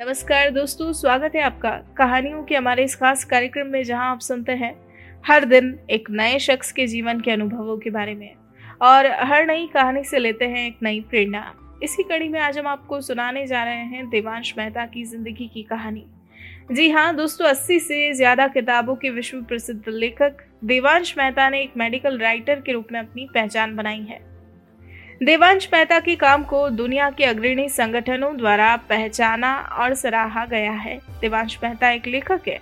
नमस्कार दोस्तों, स्वागत है आपका कहानियों के हमारे इस खास कार्यक्रम में जहाँ आप सुनते हैं हर दिन एक नए शख्स के जीवन के अनुभवों के बारे में और हर नई कहानी से लेते हैं एक नई प्रेरणा। इसी कड़ी में आज हम आपको सुनाने जा रहे हैं देवांश मेहता की ज़िंदगी की कहानी। जी हाँ दोस्तों, अस्सी से ज़्यादा किताबों के विश्व प्रसिद्ध लेखक देवांश मेहता ने एक मेडिकल राइटर के रूप में अपनी पहचान बनाई है। देवांश मेहता के काम को दुनिया के अग्रणी संगठनों द्वारा पहचाना और सराहा गया है। देवांश मेहता एक लेखक है,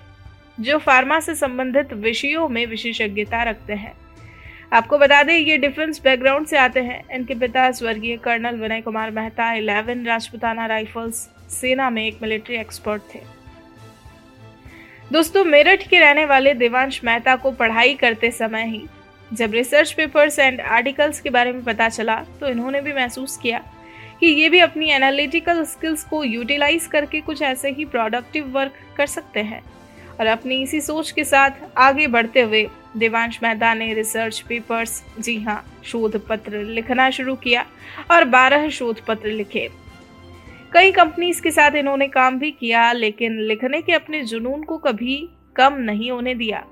जो फार्मा से संबंधित विषयों में विशेषज्ञता रखते हैं। आपको बता दें, ये डिफेंस बैकग्राउंड से आते हैं। इनके पिता स्वर्गीय colonel Vinay Kumar Mehta, eleven Rajputana Rifles सेना में एक मिलिट्री एक्सपर्ट थे। दोस्तों, मेरठ के रहने वाले देवांश मेहता को पढ़ाई करते समय ही जब रिसर्च पेपर्स एंड आर्टिकल्स के बारे में पता चला तो इन्होंने भी महसूस किया कि ये भी अपनी एनालिटिकल स्किल्स को यूटिलाइज करके कुछ ऐसे ही प्रोडक्टिव वर्क कर सकते हैं। और अपनी इसी सोच के साथ आगे बढ़ते हुए देवांश मेहता ने रिसर्च पेपर्स जी हाँ शोध पत्र लिखना शुरू किया और बारह शोध पत्र लिखे। कई कंपनीज़ के साथ इन्होंने काम भी किया, लेकिन लिखने के अपने जुनून को कभी कम नहीं होने दिया।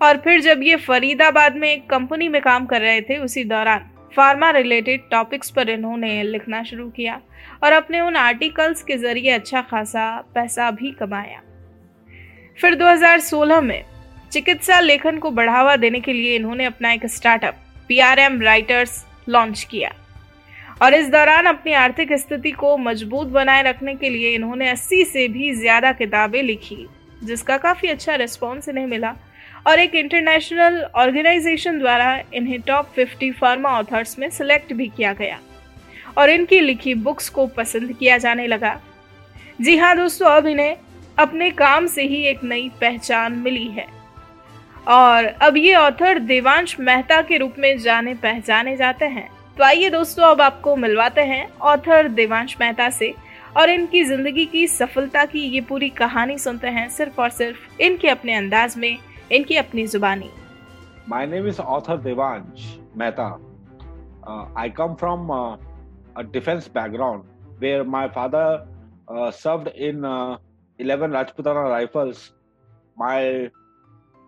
और फिर जब ये फरीदाबाद में एक कंपनी में काम कर रहे थे, उसी दौरान फार्मा रिलेटेड टॉपिक्स पर इन्होंने लिखना शुरू किया और अपने उन आर्टिकल्स के ज़रिए अच्छा खासा पैसा भी कमाया। फिर 2016 में चिकित्सा लेखन को बढ़ावा देने के लिए इन्होंने अपना एक स्टार्टअप पीआरएम राइटर्स लॉन्च किया। और इस दौरान अपनी आर्थिक स्थिति को मज़बूत बनाए रखने के लिए इन्होंने 80 से भी ज़्यादा किताबें लिखी, जिसका काफ़ी अच्छा रिस्पॉन्स इन्हें मिला। और एक इंटरनेशनल ऑर्गेनाइजेशन द्वारा इन्हें टॉप 50 फार्मा ऑथर्स में सिलेक्ट भी किया गया। और इनकी लिखी बुक्स को पसंद किया जाने लगा। जी हाँ दोस्तों, अब इन्हें अपने काम से ही एक नई पहचान मिली है। और अब ये ऑथर देवांश मेहता के रूप में जाने पहचाने जाते हैं। तो आइए दोस्तों, अब आपको मिलवाते हैं ऑथर देवांश मेहता से। और इनकी ज़िंदगी की सफलता की ये पूरी कहानी सुनते हैं सिर्फ़ और सिर्फ़ इनके अपने अंदाज में। इनकी अपनी जुबानी। My name is author Devansh Mehta I come from defence background where my father served in 11 Rajputana Rifles my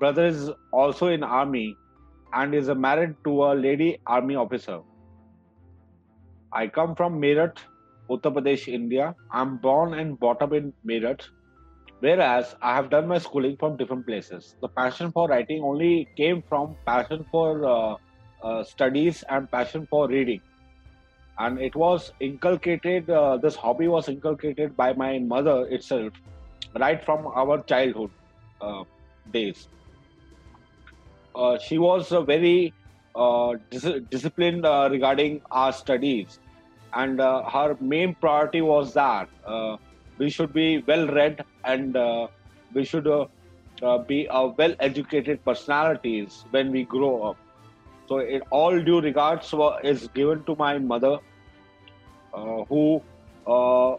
brother is also in army and is married to a lady army officer I come from Meerut Uttar Pradesh India I am born and brought up in Meerut Whereas I have done my schooling from different places. The passion for writing only came from passion for uh, uh, studies and passion for reading. And it was inculcated, uh, this hobby was inculcated by my mother itself right from our childhood uh, days. Uh, she was very uh, dis- disciplined regarding our studies, and her main priority was that we should be well read and uh, we should uh, uh, be well educated personalities when we grow up. So in all due regards is given to my mother uh, who uh,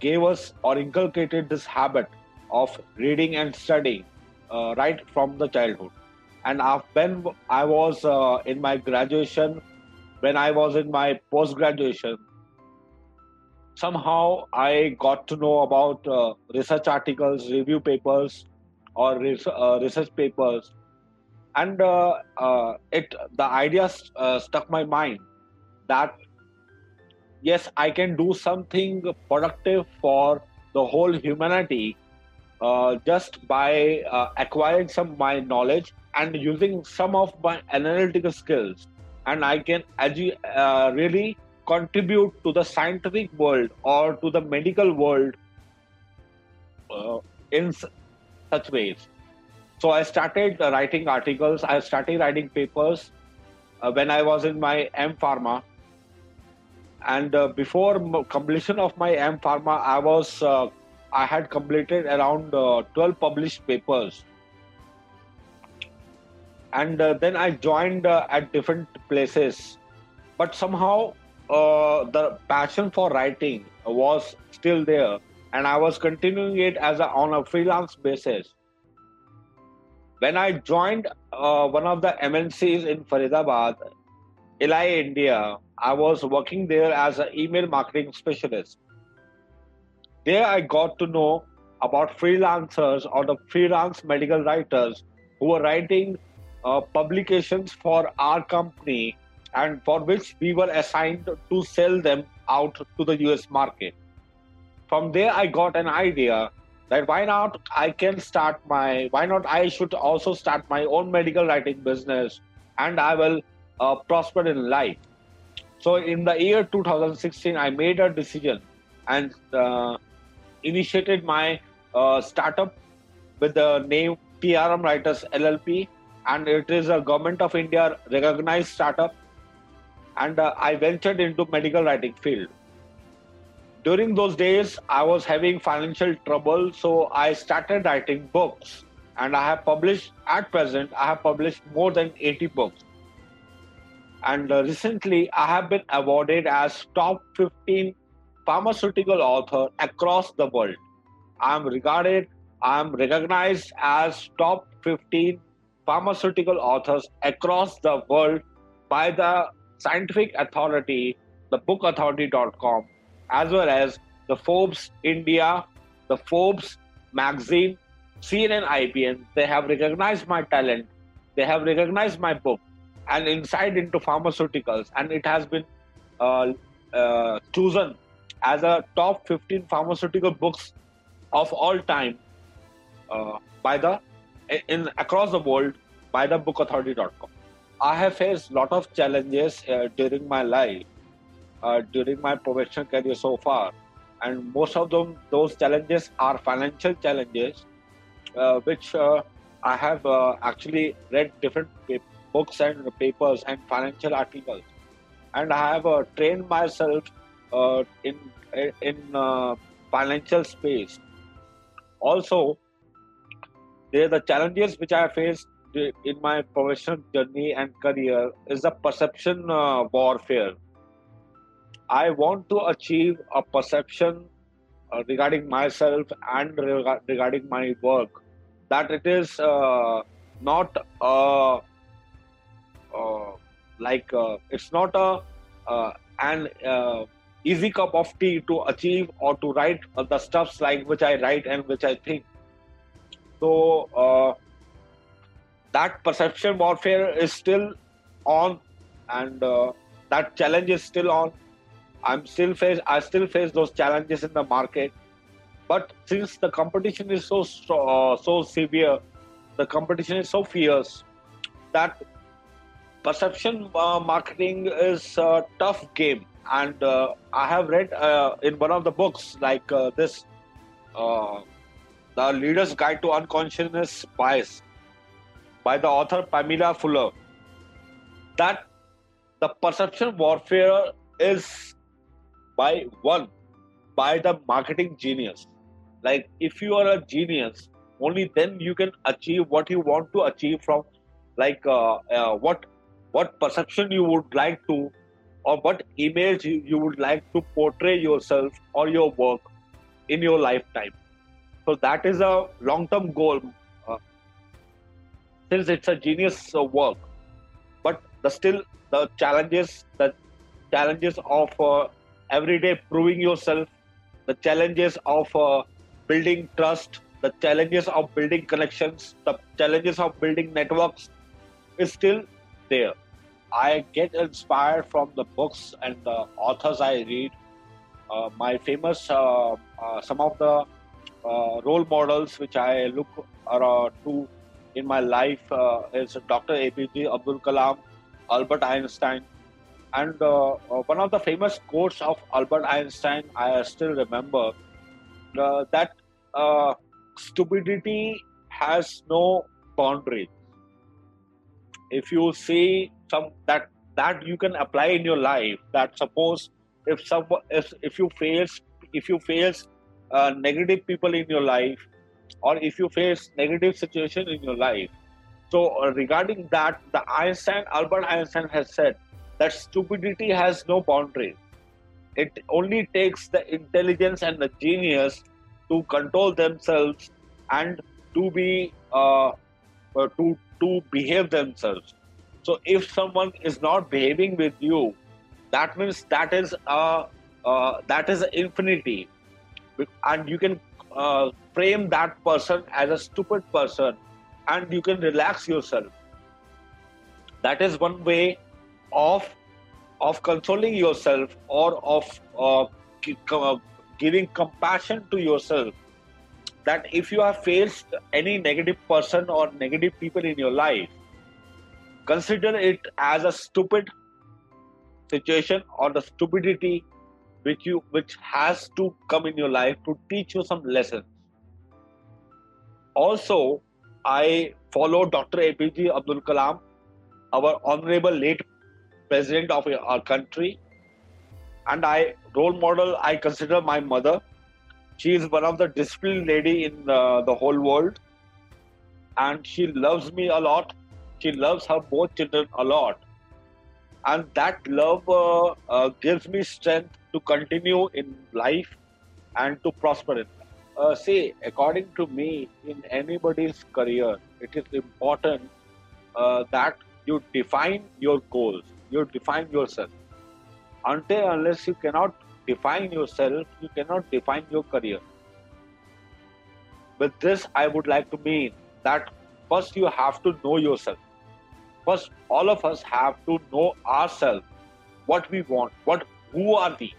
gave us or inculcated this habit of reading and studying uh, right from the childhood. And when i was in my graduation when i was in my post graduation somehow I got to know about uh, research articles, review papers, or res- uh, research papers, and uh, uh it the idea uh, stuck my mind that yes, I can do something productive for the whole humanity uh, just by acquiring some my knowledge and using some of my analytical skills, and I can really contribute to the scientific world or to the medical world uh, in such ways. So I started uh, writing articles. I started writing papers uh, when I was in my M Pharma. And uh, before completion of my M Pharma, I was uh, I had completed around uh, 12 published papers. And then I joined at different places. But somehow uh, the passion for writing was still there, and I was continuing it as a, on a freelance basis. When I joined uh, one of the MNCs in Faridabad, Eli India, I was working there as an email marketing specialist. there I got to know about freelancers or the freelance medical writers who were writing uh, publications for our company and for which we were assigned to sell them out to the US market. From there, I got an idea that why not I can start my, why not I should also start my own medical writing business and I will uh, prosper in life. So in the year 2016, I made a decision and uh, initiated my uh, startup with the name PRM Writers LLP, and it is a government of India recognized startup. And uh, I ventured into medical writing field. During those days, I was having financial trouble, so I started writing books, and I have published. At present, I have published more than 80 books. And uh, recently, I have been awarded as top 15 pharmaceutical author across the world. I am regarded, I am recognized as top 15 pharmaceutical authors across the world by the scientific authority, the bookauthority.com, as well as the Forbes India, the Forbes magazine, CNN IBN. They have recognized my talent, they have recognized my book and insight into pharmaceuticals, and it has been uh, uh, chosen as a top 15 pharmaceutical books of all time uh, by the in across the world by the bookauthority.com i have faced a lot of challenges uh, during my life uh, during my professional career so far. And most of them those challenges are financial challenges uh, which uh, i have uh, actually read different books and papers and financial articles. And i have trained myself in in financial space. Also there are the challenges which i faced in my professional journey and career is the perception uh, warfare i want to achieve a perception uh, regarding myself and reg- regarding my work that it is uh, not uh, uh, like uh, it's not a an easy cup of tea to achieve or to write the stuffs like which I write and which I think. So that perception warfare is still on, and uh, that challenge is still on. I'm still face I still face those challenges in the market, but since the competition is so uh, so severe, the competition is so fierce that perception uh, marketing is a tough game. And uh, I have read uh, in one of the books like uh, this, uh, the Leader's Guide to Unconscious Bias, by the author Pamela Fuller, that the perception warfare is by one by the marketing genius. Like if you are a genius, only then you can achieve what you want to achieve from, like uh, uh, what what perception you would like to or what image you would like to portray yourself or your work in your lifetime. So that is a long-term goal. Since it's a genius uh, work, but the still the challenges, the challenges of uh, everyday proving yourself, the challenges of uh, building trust, the challenges of building connections, the challenges of building networks is still there. I get inspired from the books and the authors I read. Uh, my famous, uh, uh, some of the uh, role models which I look uh, to in my life uh, is Dr. APJ Abdul Kalam, Albert Einstein, and one of the famous quotes of Albert Einstein I still remember that stupidity has no boundaries. If you see some that that you can apply in your life that suppose if some if, if you face if you face uh, negative people in your life or if you face negative situation in your life. So uh, regarding that the einstein albert einstein has said that stupidity has no boundary. It only takes the intelligence and the genius to control themselves and to be uh, uh to to behave themselves. So if someone is not behaving with you, that means that is a uh, that is infinity. and you can uh, frame that person as a stupid person and you can relax yourself. That is one way of of consoling yourself or of uh, uh, giving compassion to yourself. That if you have faced any negative person or negative people in your life consider it as a stupid situation or the stupidity which you which has to come in your life to teach you some lessons also i follow dr apj abdul kalam our honorable late president of our country and i role model i consider my mother. She is one of the disciplined lady in uh, the whole world and she loves me a lot. She loves her both children a lot and that love uh, uh, gives me strength to continue in life and to prosper in life. Uh, see, according to me, in anybody's career, it is important uh, that you define your goals, you define yourself. Until unless you cannot define yourself, you cannot define your career. With this, I would like to mean that first you have to know yourself First, all of us have to know ourselves, what we want, what who are we.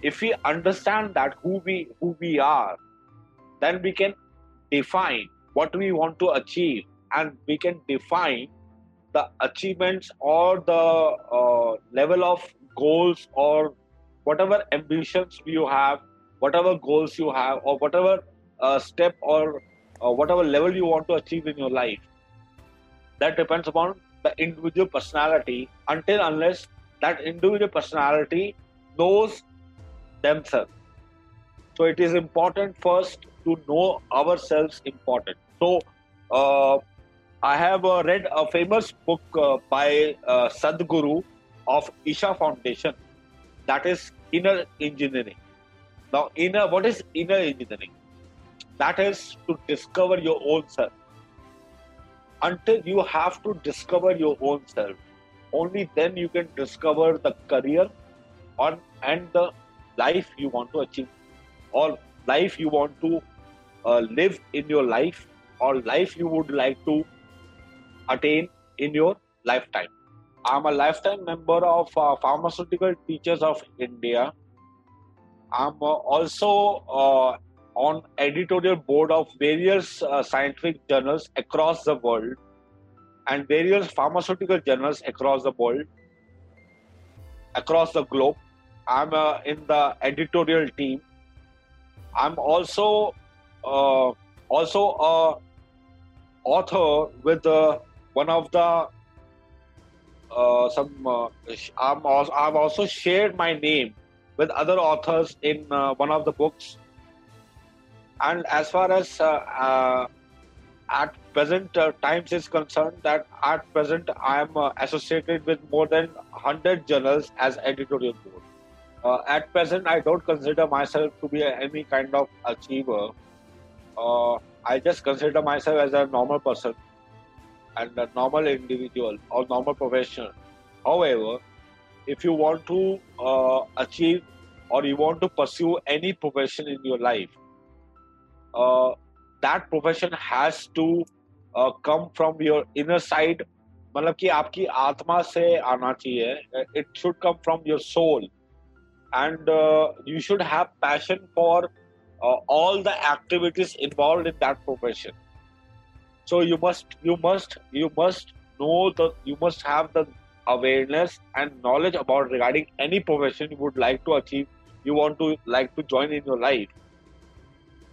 If we understand that who we who we are, then we can define what we want to achieve, and we can define the achievements or the uh, level of goals or whatever ambitions you have, whatever goals you have, or whatever uh, step or uh, whatever level you want to achieve in your life that depends upon the individual personality. Until unless that individual personality knows themselves. So it is important first to know ourselves important. So uh, i have uh, read a famous book uh, by uh, sadhguru of isha foundation. That is inner engineering. Now inner what is inner engineering? That is to discover your own self until you have to discover your own self. Only then you can discover the career on and the life you want to achieve, or life you want to uh, live in your life, or life you would like to attain in your lifetime. I'm a lifetime member of uh, Pharmaceutical Teachers of India. I'm uh, also on editorial board of various uh, scientific journals across the world and various pharmaceutical journals across the world across the globe. I'm uh, in the editorial team. I'm also uh, also a author with uh, one of the uh, some uh, I'm also, I've also shared my name with other authors in one of the books and as far as uh, uh, at present uh, times is concerned, that at present I am associated with more than 100 journals as editorial board. Uh, at present, I don't consider myself to be any kind of achiever. Uh, I just consider myself as a normal person and a normal individual or normal professional. However, if you want to uh, achieve or you want to pursue any profession in your life, uh, that profession has to uh, come from your inner side मतलब कि आपकी आत्मा से आना चाहिए it should come from your soul and uh, you should have passion for uh, all the activities involved in that profession so you must you must you must know the you must have the awareness and knowledge about regarding any profession you would like to achieve you want to like to join in your life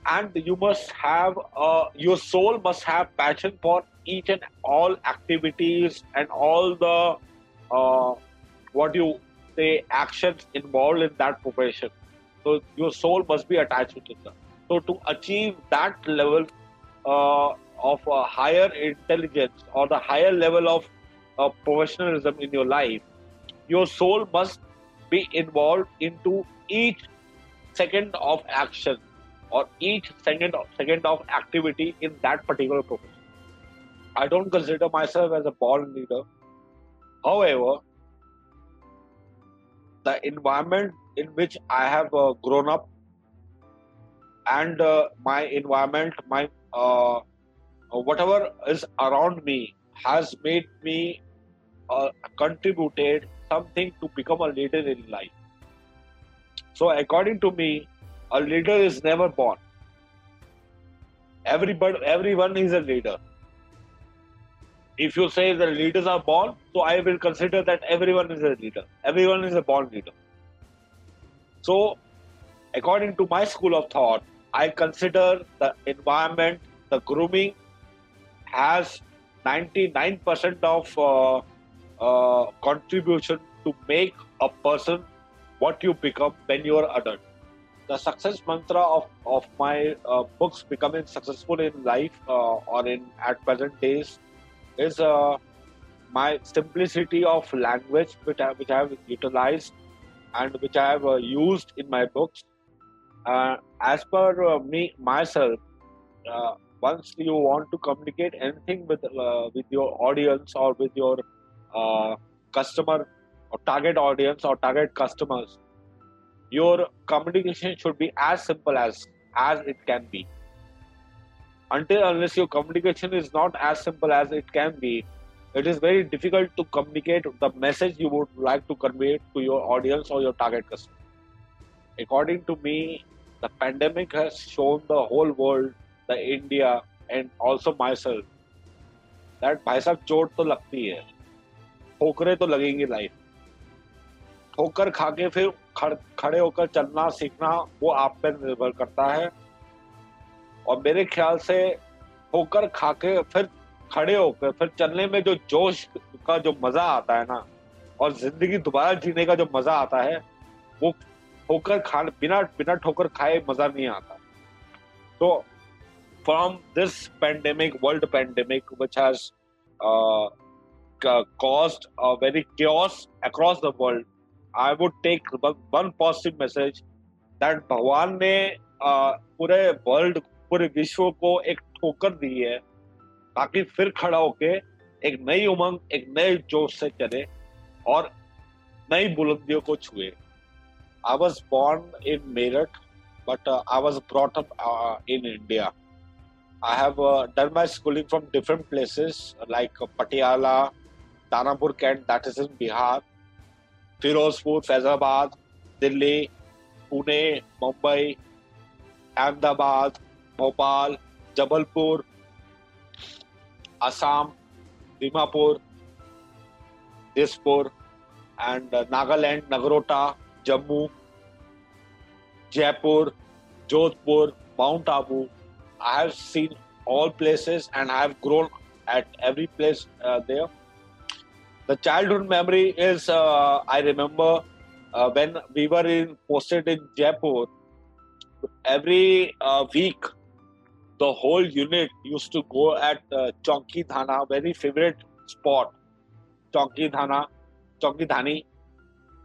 and you must have uh, your soul must have passion for each and all activities and all the uh, what you say actions involved in that profession. So your soul must be attached to that. So to achieve that level uh, of a higher intelligence or the higher level of uh, professionalism in your life your soul must be involved into each second of action or each second of, second of activity in that particular profession. I don't consider myself as a born leader. However, the environment in which I have uh, grown up and uh, my environment, my uh, whatever is around me has made me uh, contributed something to become a leader in life. So, according to me, a leader is never born. Everybody, everyone is a leader. If you say the leaders are born, so I will consider that everyone is a leader. Everyone is a born leader. So, according to my school of thought, I consider the environment, the grooming has 99% of uh, uh, contribution to make a person what you become when you are adult. The success mantra of, of my uh, books becoming successful in life uh, or in at present days is uh, my simplicity of language which I, which I have utilized and which I have uh, used in my books. Uh, as per uh, me myself, once you want to communicate anything with with your audience or with your customer or target audience or target customers, your communication should be as simple as as it can be. Until unless your communication is not as simple as it can be, it is very difficult to communicate the message you would like to convey to your audience or your target customer. According to me, the pandemic has shown the whole world, the India, and also myself that भाई साहब चोट तो लगती है ठोकरे तो लगेंगी life ठोकर खा के फिर खड़, खड़े होकर चलना सीखना वो आप पर निर्भर करता है। और मेरे ख्याल से ठोकर खा के फिर खड़े होकर फिर चलने में जो जोश का जो मज़ा आता है ना और ज़िंदगी दोबारा जीने का जो मज़ा आता है वो ठोकर खा बिना बिना ठोकर खाए मज़ा नहीं आता। तो from this pandemic world pandemic which has caused a very chaos I would take one positive message that भगवान ने पूरे वर्ल्ड पूरे विश्व को एक ठोकर दी है, ताकि फिर खड़ा होके एक नई उमंग, एक नए जोश से चले और नई बुलंदियों को छुए। I was born in Meerut but I was brought up in India I have done my schooling from different places like Patiala Danapur cantt that is in Bihar Firozpur, Faizabad, Delhi, Pune, Mumbai, Ahmedabad, Bhopal, Jabalpur, Assam, Dimapur, Dispur, and uh, Nagaland, Nagrota, Jammu, Jaipur, Jodhpur, Mount Abu. I have seen all places and I have grown at every place uh, there. The childhood memory is uh, I remember uh, when we were in, posted in Jaipur, every uh, week the whole unit used to go at uh, Chonki Dhana, very favorite spot, Chonki Dhana, Chonki Dhani,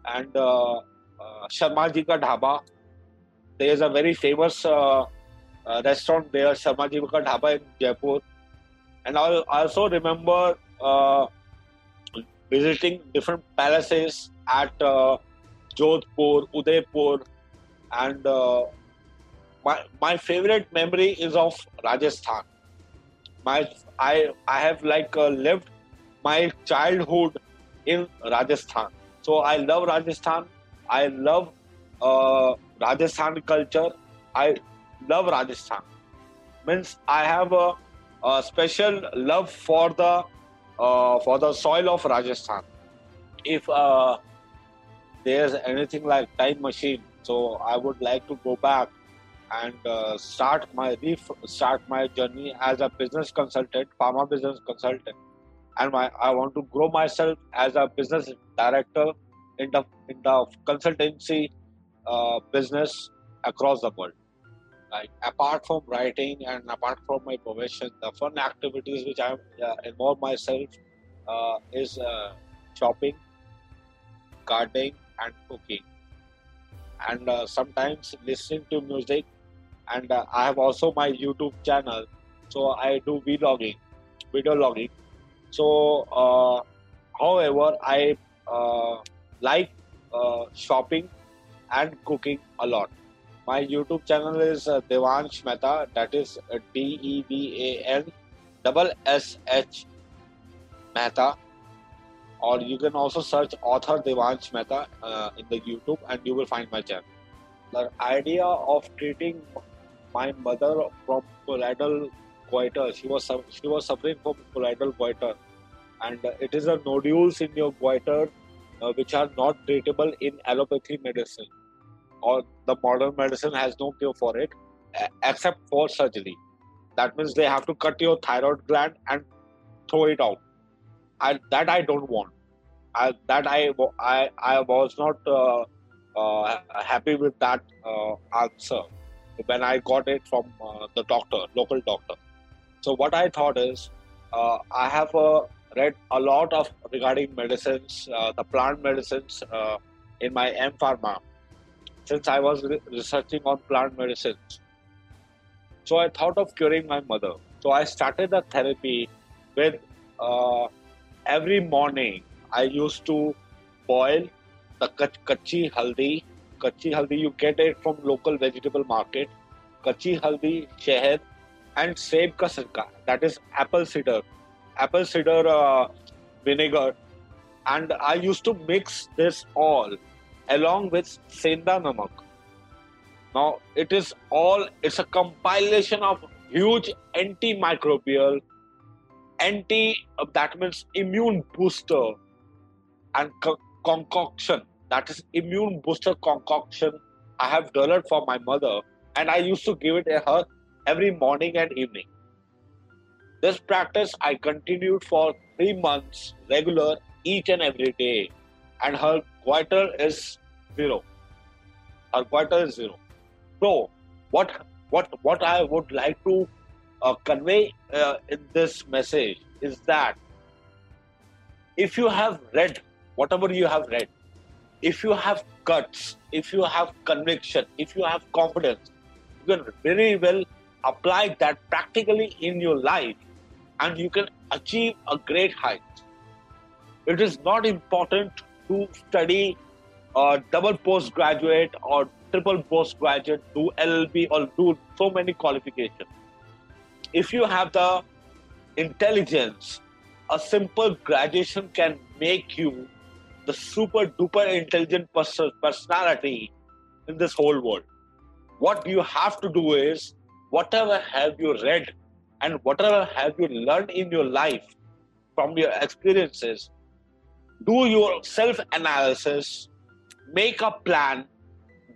and uh, uh, Sharma Ji Ka Dhaba. There is a very famous uh, uh, restaurant there, Sharma Ji Ka Dhaba in Jaipur. And I also remember visiting different palaces at uh, Jodhpur, Udaipur, and uh, my my favorite memory is of Rajasthan. My I I have like uh, lived my childhood in Rajasthan, so I love Rajasthan. I love uh, Rajasthan culture. I love Rajasthan. Means I have a, a special love for the uh, for the soil of Rajasthan. If uh, there's anything like time machine, so I would like to go back and uh, start my start my journey as a business consultant, pharma business consultant, and my I want to grow myself as a business director in the in the consultancy uh, business across the world. Like apart from writing and apart from my profession, the fun activities which I uh, involve myself uh, is uh, shopping, gardening, and cooking, and uh, sometimes listening to music and uh, I have also my YouTube channel. So I do vlogging, video logging. So, uh, however, I uh, like shopping and cooking a lot. My YouTube channel is uh, Devansh Mehta. That is uh, D E V A N double S H Mehta. Or you can also search author Devansh Mehta uh, in the YouTube and you will find my channel. The idea of treating my mother from colloidal goiter, she was she was suffering from colloidal goiter, and it is a nodules in your goiter uh, which are not treatable in allopathy medicine or the modern medicine has no cure for it except for surgery. That means they have to cut your thyroid gland and throw it out. And that I don't want. I, that I, I, I was not uh, uh, happy with that uh, answer when I got it from uh, the doctor, local doctor. So what I thought is, uh, I have uh, read a lot of regarding medicines, the plant medicines in my M Pharma since I was re- researching on plant medicines. So I thought of curing my mother. So I started a therapy with uh, every morning I used to boil the kach- kachi haldi. Kachi haldi, you get it from local vegetable market. Kachi haldi, shahad, and seb ka sirka. That is apple cider. Apple cider uh, vinegar. And I used to mix this all along with Senda Namak. Now, it is all, it's a compilation of huge antimicrobial, anti, uh, that means immune booster and co- concoction. That is immune booster concoction I have developed for my mother and I used to give it to her every morning and evening. This practice I continued for three months regular each and every day and her goiter is zero. Her goiter is zero. So, what what what I would like to uh, convey uh, in this message is that if you have read whatever you have read, if you have guts, if you have conviction, if you have confidence, you can very well apply that practically in your life and you can achieve a great height. It is not important to study a double postgraduate or triple postgraduate, do LLB or do so many qualifications. If you have the intelligence, a simple graduation can make you the super duper intelligent personality in this whole world. What you have to do is, whatever have you read and whatever have you learned in your life from your experiences, do your self analysis, make a plan,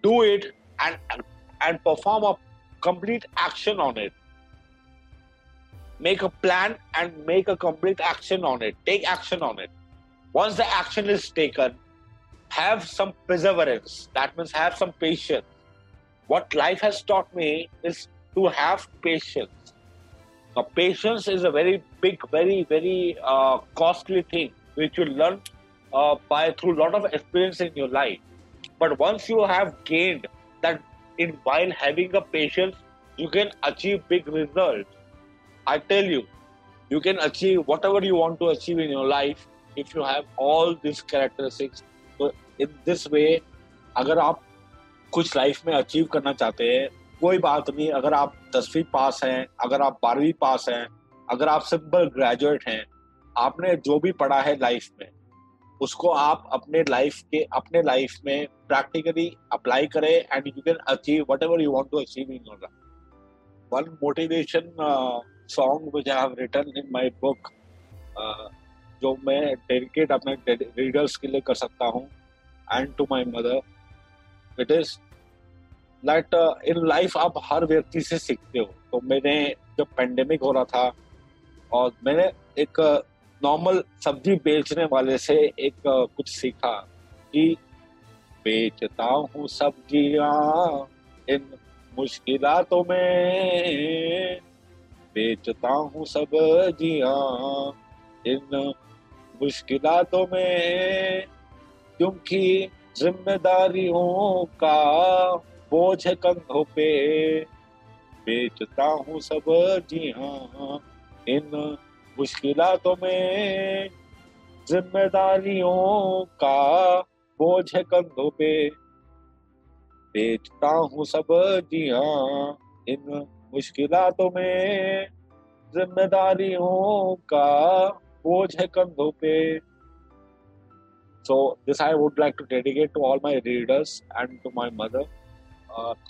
do it, and, and perform a complete action on it. Make a plan and make a complete action on it. Take action on it. Once the action is taken, have some perseverance. That means have some patience. What life has taught me is to have patience. Now, patience is a very big, very, very uh, costly thing which you learn uh, by through a lot of experience in your life. But once you have gained that in while having a patience, you can achieve big results. I tell you, you can achieve whatever you want to achieve in your life if you have all these characteristics. So in this way, अगर आप कुछ life में achieve करना चाहते हैं कोई बात नहीं अगर आप दसवीं पास हैं अगर आप बारहवीं पास हैं अगर आप सिंपल ग्रेजुएट हैं आपने जो भी पढ़ा है लाइफ में, उसको आप अपने लाइफ के, अपने लाइफ में प्रैक्टिकली अप्लाई करें and you can achieve whatever you want to achieve in your life one motivation song which I have written in my book जो मैं डेडिकेट अपने रीडर्स के लिए कर सकता हूँ and to my mother it is light in life आप हर व्यक्ति से सीखते हो। तो मैंने जब पेंडेमिक हो रहा था और मैंने एक नॉर्मल सब्ज़ी बेचने वाले से एक कुछ सीखा कि बेचता हूँ सब्ज़ियाँ इन मुश्किलातों में। बेचता हूँ सब्ज़ियाँ इन मुश्किलातों में। क्योंकि जिम्मेदारियों का बोझ कंधों पे। बेचता हूँ सब्ज़ियाँ इन मुश्किलातों में जिम्मेदारियों का बोझ कंधों पे। बेचता हूँ सब जी हाँ इन मुश्किलातों में जिम्मेदारियों का बोझ कंधों पे। So, this I would like to dedicate to all my readers and to my mother.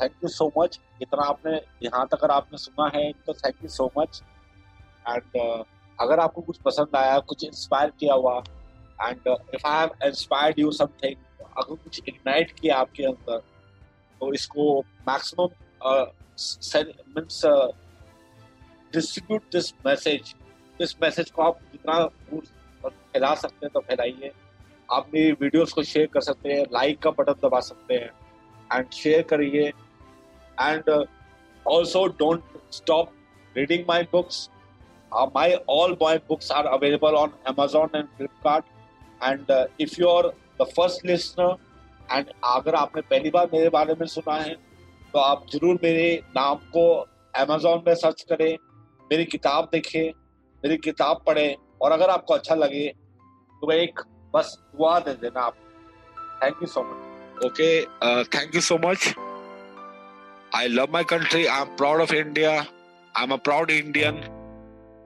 Thank you so much इतना आपने यहाँ तक अगर आपने सुना है तो thank you so much and अगर आपको कुछ पसंद आया, कुछ इंस्पायर किया हुआ and if I have inspired you something अगर कुछ इग्नाइट किया आपके अंदर तो इसको maximum means distribute this message इस मैसेज को आप जितना फैला सकते हैं तो फैलाइए। आप मेरी वीडियोस को शेयर कर सकते हैं लाइक का बटन दबा सकते हैं एंड शेयर करिए। And also don't stop reading my books my all my books are available on Amazon and Flipkart and if you are the first listener and अगर आपने पहली बार मेरे बारे में सुना है तो आप ज़रूर मेरे नाम को अमेजोन में सर्च करें, मेरी किताब देखें, मेरी किताब पढ़ें, और अगर आपको अच्छा लगे तो मैं एक बस दुआ दे देना आप। Thank you so much okay thank you so much I love my country I am proud of India I am a proud Indian